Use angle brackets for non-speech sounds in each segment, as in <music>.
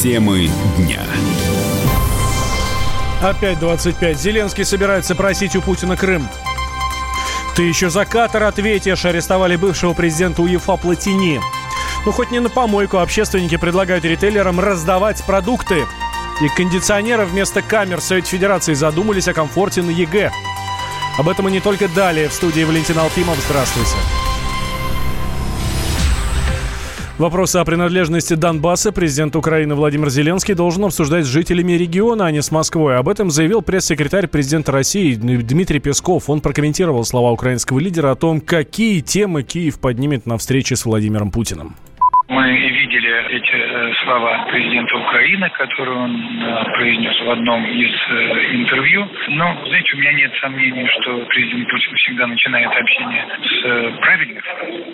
Темы дня. Опять 25. Зеленский собирается просить у Путина Крым. Ты еще за Катар ответишь. Арестовали бывшего президента УЕФА Платини. Ну, хоть не на помойку, общественники предлагают ритейлерам раздавать продукты. И кондиционеры вместо камер Совет Федерации задумались о комфорте на ЕГЭ. Об этом и не только далее. В студии Валентин Алфимов. Здравствуйте. Вопросы о принадлежности Донбасса президент Украины Владимир Зеленский должен обсуждать с жителями региона, а не с Москвой. Об этом заявил пресс-секретарь президента России Дмитрий Песков. Он прокомментировал слова украинского лидера о том, какие темы Киев поднимет на встрече с Владимиром Путиным. Мы видели эти э, слова президента Украины, которые он э, произнес в одном из э, интервью. Но, знаете, у меня нет сомнений, что президент Путин всегда начинает общение с правильных.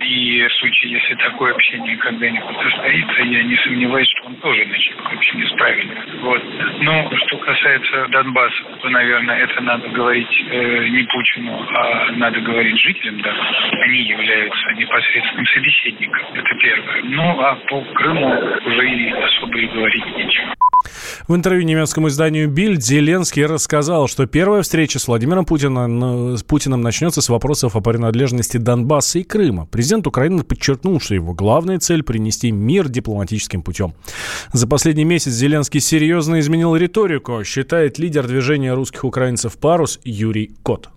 И в случае, если такое общение когда-нибудь состоится, я не сомневаюсь, что он тоже начнет общение с правильных. Вот. Но что касается Донбасса, то, наверное, это надо говорить э, не Путину, а надо говорить жителям, да. Они являются непосредственным собеседником. Это первое. Но ну, а по Крыму уже и особо и говорить нечего. В интервью немецкому изданию «Бильд» Зеленский рассказал, что первая встреча с Владимиром Путиным, с Путиным начнется с вопросов о принадлежности Донбасса и Крыма. Президент Украины подчеркнул, что его главная цель – принести мир дипломатическим путем. За последний месяц Зеленский серьезно изменил риторику, считает лидер движения русских украинцев «Парус» Юрий Кот.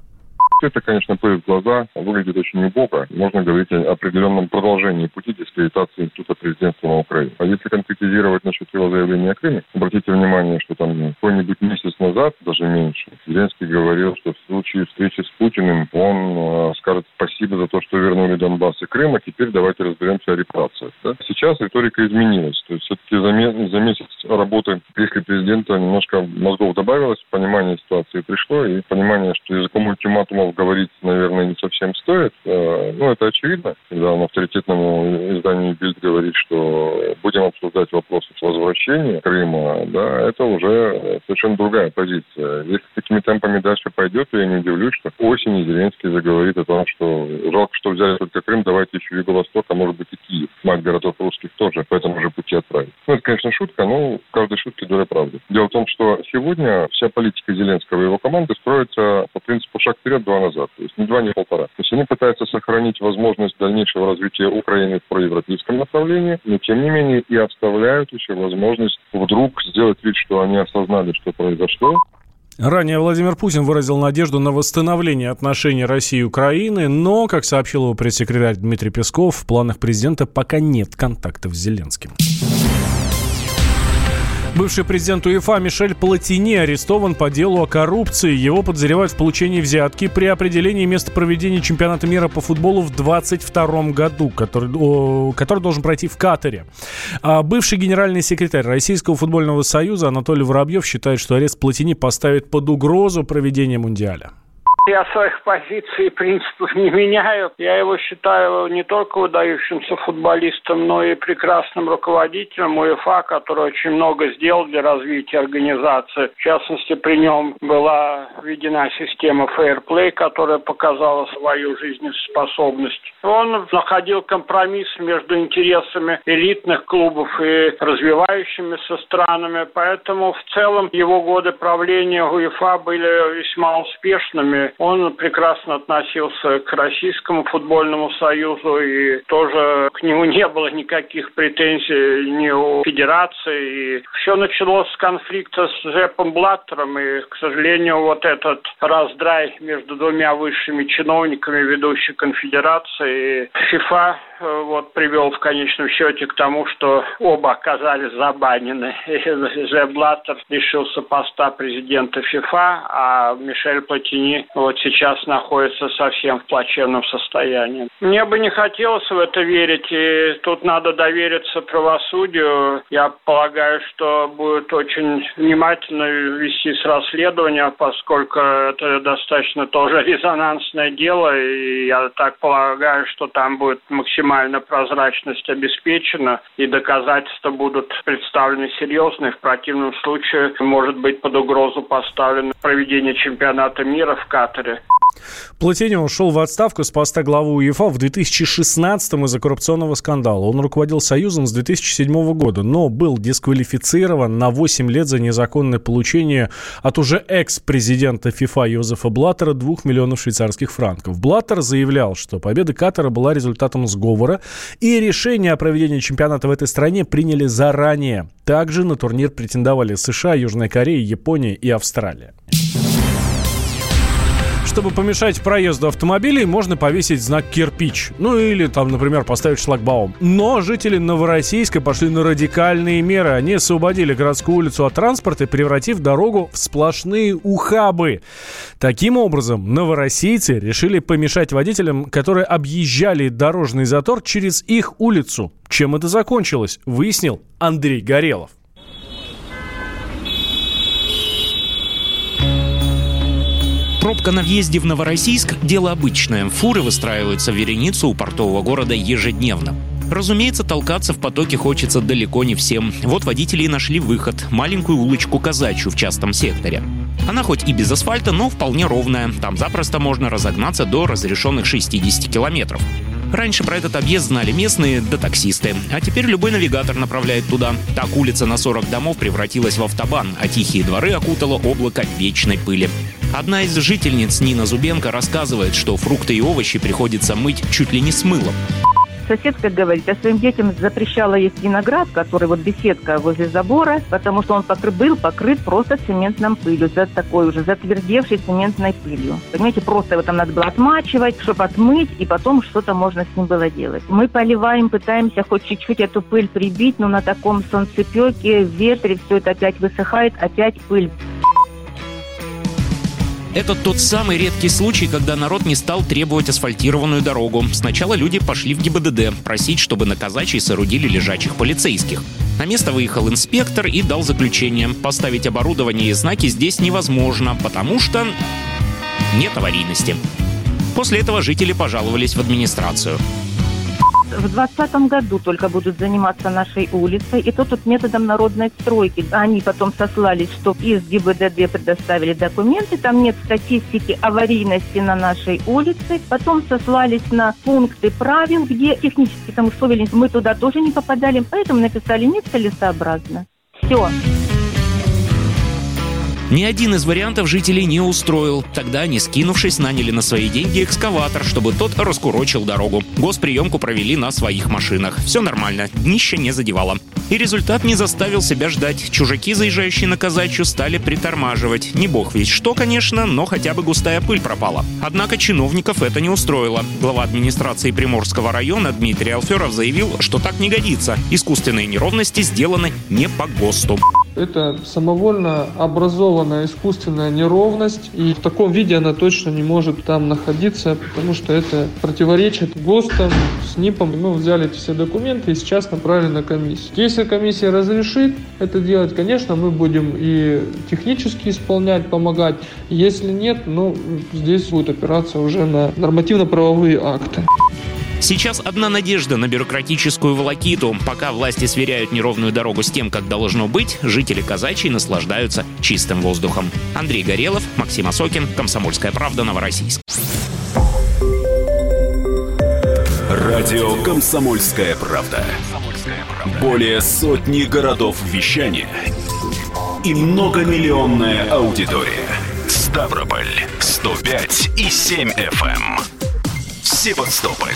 Это, конечно, пыль в глаза, выглядит очень убого. Можно говорить о определенном продолжении пути дискредитации института президентства на Украине. А если конкретизировать насчет его заявления о Крыме, обратите внимание, что там какой-нибудь месяц назад, даже меньше, Зеленский говорил, что в случае встречи с Путиным он э, скажет спасибо за то, что вернули Донбасс и Крым, а теперь давайте разберемся о репарациях. Да? Сейчас риторика изменилась. То есть все-таки за, за месяц работы если президента немножко мозгов добавилось, понимание ситуации пришло, и понимание, что языком ультиматума говорить, наверное, не совсем стоит. Э, ну, это очевидно, когда он авторитетному изданию «Бильд» говорит, что будем обсуждать вопросы возвращения Крыма, да, это уже совершенно другая позиция. Если такими темпами дальше пойдет, я не удивлюсь, что осенью Зеленский заговорит о том, что жалко, что взяли только Крым, давайте еще Юго-Восток, а может быть и Киев. Мать городов русских тоже по этому же пути отправить. Ну, это, конечно, шутка, но в каждой шутке доля правды. Дело в том, что сегодня вся политика Зеленского и его команды строится по принципу шаг вперед, два назад. То есть не два, не полтора. То есть они пытаются сохранить возможность дальнейшего развития Украины в проевропейском направлении, но тем не менее и оставляют еще возможность вдруг сделать вид, что они осознали, что произошло, Ранее Владимир Путин выразил надежду на восстановление отношений России и Украины, но, как сообщил его пресс-секретарь Дмитрий Песков, в планах президента пока нет контактов с Зеленским. Бывший президент УЕФА Мишель Платини арестован по делу о коррупции. Его подозревают в получении взятки при определении места проведения чемпионата мира по футболу в 2022 году, который, о, который должен пройти в Катаре. А бывший генеральный секретарь Российского футбольного союза Анатолий Воробьев считает, что арест Платини поставит под угрозу проведения Мундиаля. Я своих позиций и принципов не меняю. Я его считаю не только выдающимся футболистом, но и прекрасным руководителем УЕФА, который очень много сделал для развития организации. В частности, при нем была введена система фейерплей, которая показала свою жизнеспособность. Он находил компромисс между интересами элитных клубов и развивающимися странами, поэтому в целом его годы правления УЕФА были весьма успешными. Он прекрасно относился к Российскому футбольному союзу и тоже к нему <laughs> не было никаких претензий ни у федерации. И все началось с конфликта с Жепом Блаттером, и, к сожалению, вот этот раздрай между двумя высшими чиновниками ведущей конфедерации ФИФА Э, вот привел в конечном счете к тому, что оба оказались забанены. Зе Блаттер лишился поста президента ФИФА, а Мишель Платини вот сейчас находится совсем в плачевном состоянии. Мне бы не хотелось в это верить, и тут надо довериться правосудию. Я полагаю, что будет очень внимательно вести с расследования, поскольку это достаточно тоже резонансное дело, и я так полагаю, что там будет максимально максимально прозрачность обеспечена и доказательства будут представлены серьезные. В противном случае может быть под угрозу поставлено проведение чемпионата мира в Катаре. Платини ушел в отставку с поста главы УЕФА в 2016 из-за коррупционного скандала. Он руководил Союзом с 2007 года, но был дисквалифицирован на 8 лет за незаконное получение от уже экс-президента ФИФА Йозефа Блаттера 2 миллионов швейцарских франков. Блаттер заявлял, что победа Катара была результатом сговора, и решение о проведении чемпионата в этой стране приняли заранее. Также на турнир претендовали США, Южная Корея, Япония и Австралия. Чтобы помешать проезду автомобилей, можно повесить знак «Кирпич». Ну или там, например, поставить шлагбаум. Но жители Новороссийска пошли на радикальные меры. Они освободили городскую улицу от транспорта, превратив дорогу в сплошные ухабы. Таким образом, новороссийцы решили помешать водителям, которые объезжали дорожный затор через их улицу. Чем это закончилось, выяснил Андрей Горелов. Пробка на въезде в Новороссийск – дело обычное. Фуры выстраиваются в вереницу у портового города ежедневно. Разумеется, толкаться в потоке хочется далеко не всем. Вот водители и нашли выход – маленькую улочку Казачью в частном секторе. Она хоть и без асфальта, но вполне ровная. Там запросто можно разогнаться до разрешенных 60 километров. Раньше про этот объезд знали местные, да таксисты. А теперь любой навигатор направляет туда. Так улица на 40 домов превратилась в автобан, а тихие дворы окутало облако вечной пыли. Одна из жительниц Нина Зубенко рассказывает, что фрукты и овощи приходится мыть чуть ли не с мылом соседка говорит, я своим детям запрещала есть виноград, который вот беседка возле забора, потому что он покры, был покрыт просто цементной пылью, за такой уже затвердевшей цементной пылью. Понимаете, просто его там надо было отмачивать, чтобы отмыть, и потом что-то можно с ним было делать. Мы поливаем, пытаемся хоть чуть-чуть эту пыль прибить, но на таком солнцепеке, ветре все это опять высыхает, опять пыль. Это тот самый редкий случай, когда народ не стал требовать асфальтированную дорогу. Сначала люди пошли в ГИБДД просить, чтобы на казачьей соорудили лежачих полицейских. На место выехал инспектор и дал заключение. Поставить оборудование и знаки здесь невозможно, потому что нет аварийности. После этого жители пожаловались в администрацию в 2020 году только будут заниматься нашей улицей, и то тут методом народной стройки. Они потом сослались, что из ГИБДД предоставили документы, там нет статистики аварийности на нашей улице. Потом сослались на пункты правил, где технически там условия мы туда тоже не попадали, поэтому написали нецелесообразно. Все. Ни один из вариантов жителей не устроил. Тогда они, скинувшись, наняли на свои деньги экскаватор, чтобы тот раскурочил дорогу. Госприемку провели на своих машинах. Все нормально, днище не задевало. И результат не заставил себя ждать. Чужаки, заезжающие на казачью, стали притормаживать. Не бог весь что, конечно, но хотя бы густая пыль пропала. Однако чиновников это не устроило. Глава администрации Приморского района Дмитрий Алферов заявил, что так не годится. Искусственные неровности сделаны не по ГОСТу. Это самовольно образованная искусственная неровность, и в таком виде она точно не может там находиться, потому что это противоречит ГОСТам, СНИПам. Мы взяли все документы и сейчас направили на комиссию. Если комиссия разрешит это делать, конечно, мы будем и технически исполнять, помогать. Если нет, ну, здесь будет опираться уже на нормативно-правовые акты. Сейчас одна надежда на бюрократическую волокиту. Пока власти сверяют неровную дорогу с тем, как должно быть, жители Казачьей наслаждаются чистым воздухом. Андрей Горелов, Максим Осокин, Комсомольская правда, Новороссийск. Радио «Комсомольская правда». Более сотни городов вещания и многомиллионная аудитория. Ставрополь 105 и 7 FM. Севастополь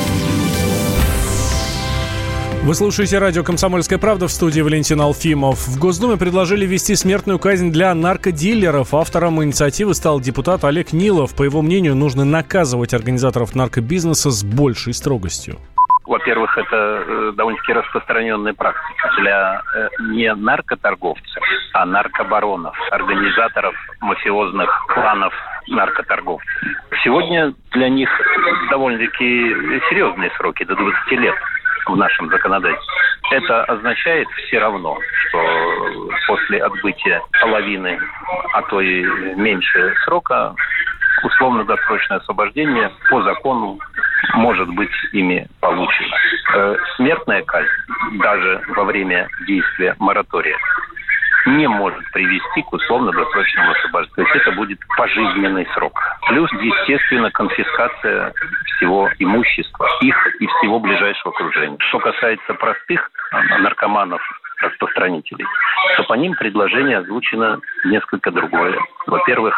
Вы слушаете радио «Комсомольская правда» в студии Валентин Алфимов. В Госдуме предложили ввести смертную казнь для наркодилеров. Автором инициативы стал депутат Олег Нилов. По его мнению, нужно наказывать организаторов наркобизнеса с большей строгостью. Во-первых, это э, довольно-таки распространенная практика для э, не наркоторговцев, а наркобаронов, организаторов мафиозных кланов наркоторговцев. Сегодня для них довольно-таки серьезные сроки, до 20 лет в нашем законодательстве. Это означает все равно, что после отбытия половины, а то и меньше срока, условно-досрочное освобождение по закону может быть ими получено. Э, смертная казнь даже во время действия моратория не может привести к условно-досрочному освобождению. То есть это будет пожизненный срок. Плюс, естественно, конфискация всего имущества, их и всего ближайшего окружения. Что касается простых наркоманов, распространителей, то по ним предложение озвучено несколько другое. Во-первых,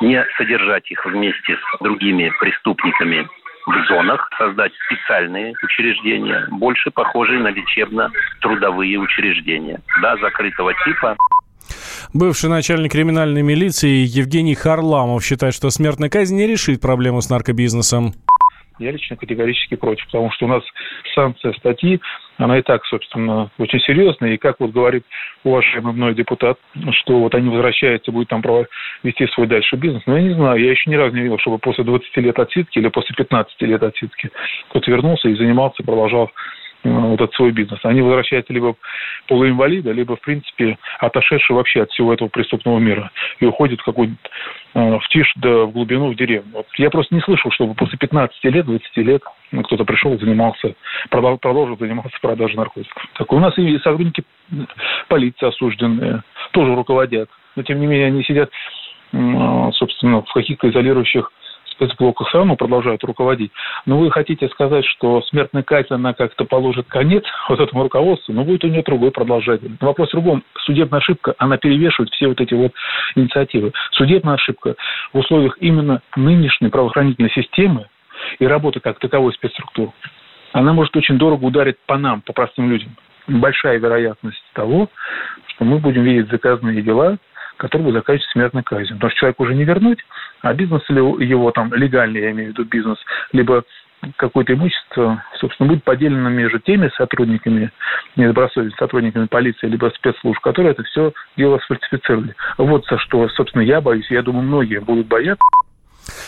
не содержать их вместе с другими преступниками в зонах, создать специальные учреждения, больше похожие на лечебно-трудовые учреждения, да, закрытого типа. Бывший начальник криминальной милиции Евгений Харламов считает, что смертная казнь не решит проблему с наркобизнесом. Я лично категорически против, потому что у нас санкция статьи, она и так, собственно, очень серьезная. И как вот говорит уважаемый мной депутат, что вот они возвращаются, будут там вести свой дальше бизнес. Но я не знаю, я еще ни разу не видел, чтобы после 20 лет отсидки или после 15 лет отсидки кто-то вернулся и занимался, продолжал вот этот свой бизнес. Они возвращаются либо полуинвалида, либо, в принципе, отошедшие вообще от всего этого преступного мира и уходят в какую-нибудь э, в тишь, да в глубину, в деревню. Вот я просто не слышал, чтобы после 15 лет, 20 лет кто-то пришел, занимался, продолжил, заниматься продажей наркотиков. Так у нас и сотрудники полиции осужденные тоже руководят. Но, тем не менее, они сидят, собственно, в каких-то изолирующих спецблоках все равно продолжают руководить. Но вы хотите сказать, что смертная казнь, она как-то положит конец вот этому руководству, но будет у нее другой продолжатель. Вопрос в другом. Судебная ошибка, она перевешивает все вот эти вот инициативы. Судебная ошибка в условиях именно нынешней правоохранительной системы и работы как таковой спецструктуры, она может очень дорого ударить по нам, по простым людям. Большая вероятность того, что мы будем видеть заказанные дела, которые будут заканчиваться смертной казнью. Потому что человек уже не вернуть, а бизнес или его там легальный, я имею в виду бизнес, либо какое-то имущество, собственно, будет поделено между теми сотрудниками, недобросовестными сотрудниками полиции, либо спецслужб, которые это все дело сфальсифицировали. Вот за что, собственно, я боюсь, я думаю, многие будут бояться.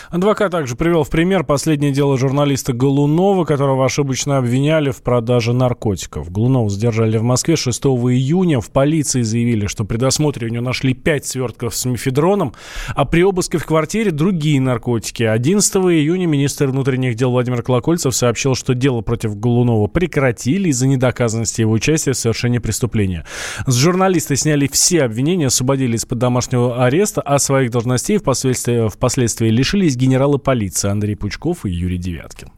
Адвокат также привел в пример последнее дело журналиста Голунова, которого ошибочно обвиняли в продаже наркотиков. Голунова задержали в Москве 6 июня. В полиции заявили, что при досмотре у него нашли 5 свертков с мефедроном, а при обыске в квартире другие наркотики. 11 июня министр внутренних дел Владимир Колокольцев сообщил, что дело против Голунова прекратили из-за недоказанности его участия в совершении преступления. С журналиста сняли все обвинения, освободили из-под домашнего ареста, а своих должностей впоследствии, впоследствии лишились генералы полиции Андрей Пучков и Юрий Девяткин.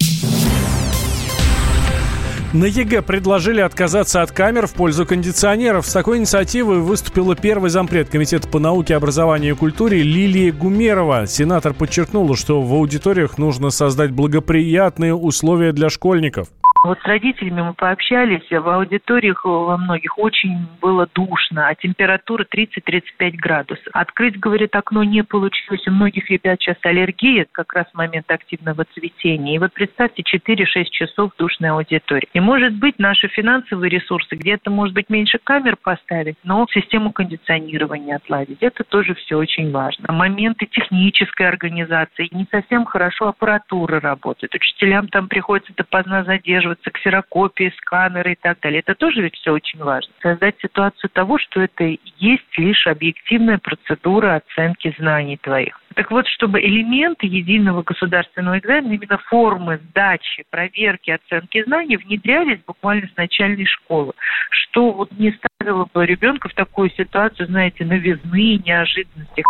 На ЕГЭ предложили отказаться от камер в пользу кондиционеров. С такой инициативой выступила первый зампред Комитета по науке, образованию и культуре Лилия Гумерова. Сенатор подчеркнула, что в аудиториях нужно создать благоприятные условия для школьников. Вот с родителями мы пообщались, в аудиториях во многих очень было душно, а температура 30-35 градусов. Открыть, говорит, окно не получилось. У многих ребят сейчас аллергия, как раз момент активного цветения. И вот представьте, 4-6 часов душной аудитории. И может быть наши финансовые ресурсы, где-то, может быть, меньше камер поставить, но систему кондиционирования отладить. Это тоже все очень важно. Моменты технической организации. Не совсем хорошо аппаратура работает. Учителям там приходится допоздна задерживаться используются ксерокопии, сканеры и так далее. Это тоже ведь все очень важно. Создать ситуацию того, что это есть лишь объективная процедура оценки знаний твоих. Так вот, чтобы элементы единого государственного экзамена, именно формы сдачи, проверки, оценки знаний внедрялись буквально с начальной школы, что вот не ставило бы ребенка в такую ситуацию, знаете, новизны, неожиданности.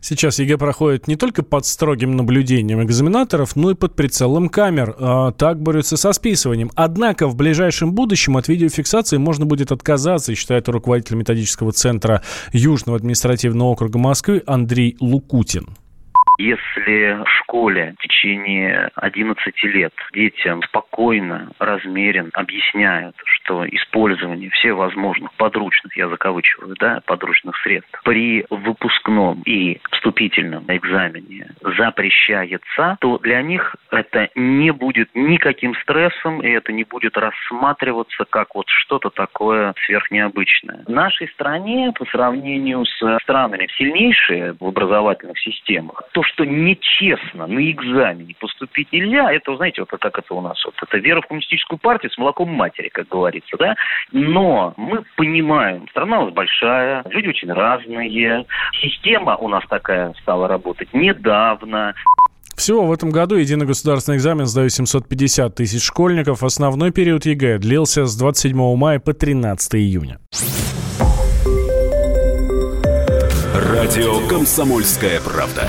Сейчас ЕГЭ проходит не только под строгим наблюдением экзаменаторов, но и под прицелом камер. А, так борются со списыванием. Однако в ближайшем будущем от видеофиксации можно будет отказаться, считает руководитель методического центра Южного административного округа Москвы Андрей Лукутин. Если в школе в течение 11 лет детям спокойно, размеренно объясняют, что использование всевозможных подручных, я закавычиваю, да, подручных средств при выпускном и вступительном экзамене запрещается, то для них это не будет никаким стрессом, и это не будет рассматриваться как вот что-то такое сверхнеобычное. В нашей стране, по сравнению с странами сильнейшие в образовательных системах, то, что нечестно на экзамене поступить нельзя, это, знаете, вот как это у нас, вот это вера в коммунистическую партию с молоком матери, как говорится, да, но мы понимаем, страна у нас большая, люди очень разные, система у нас такая стала работать недавно, всего в этом году единый государственный экзамен сдают 750 тысяч школьников. Основной период ЕГЭ длился с 27 мая по 13 июня. Радио «Комсомольская правда».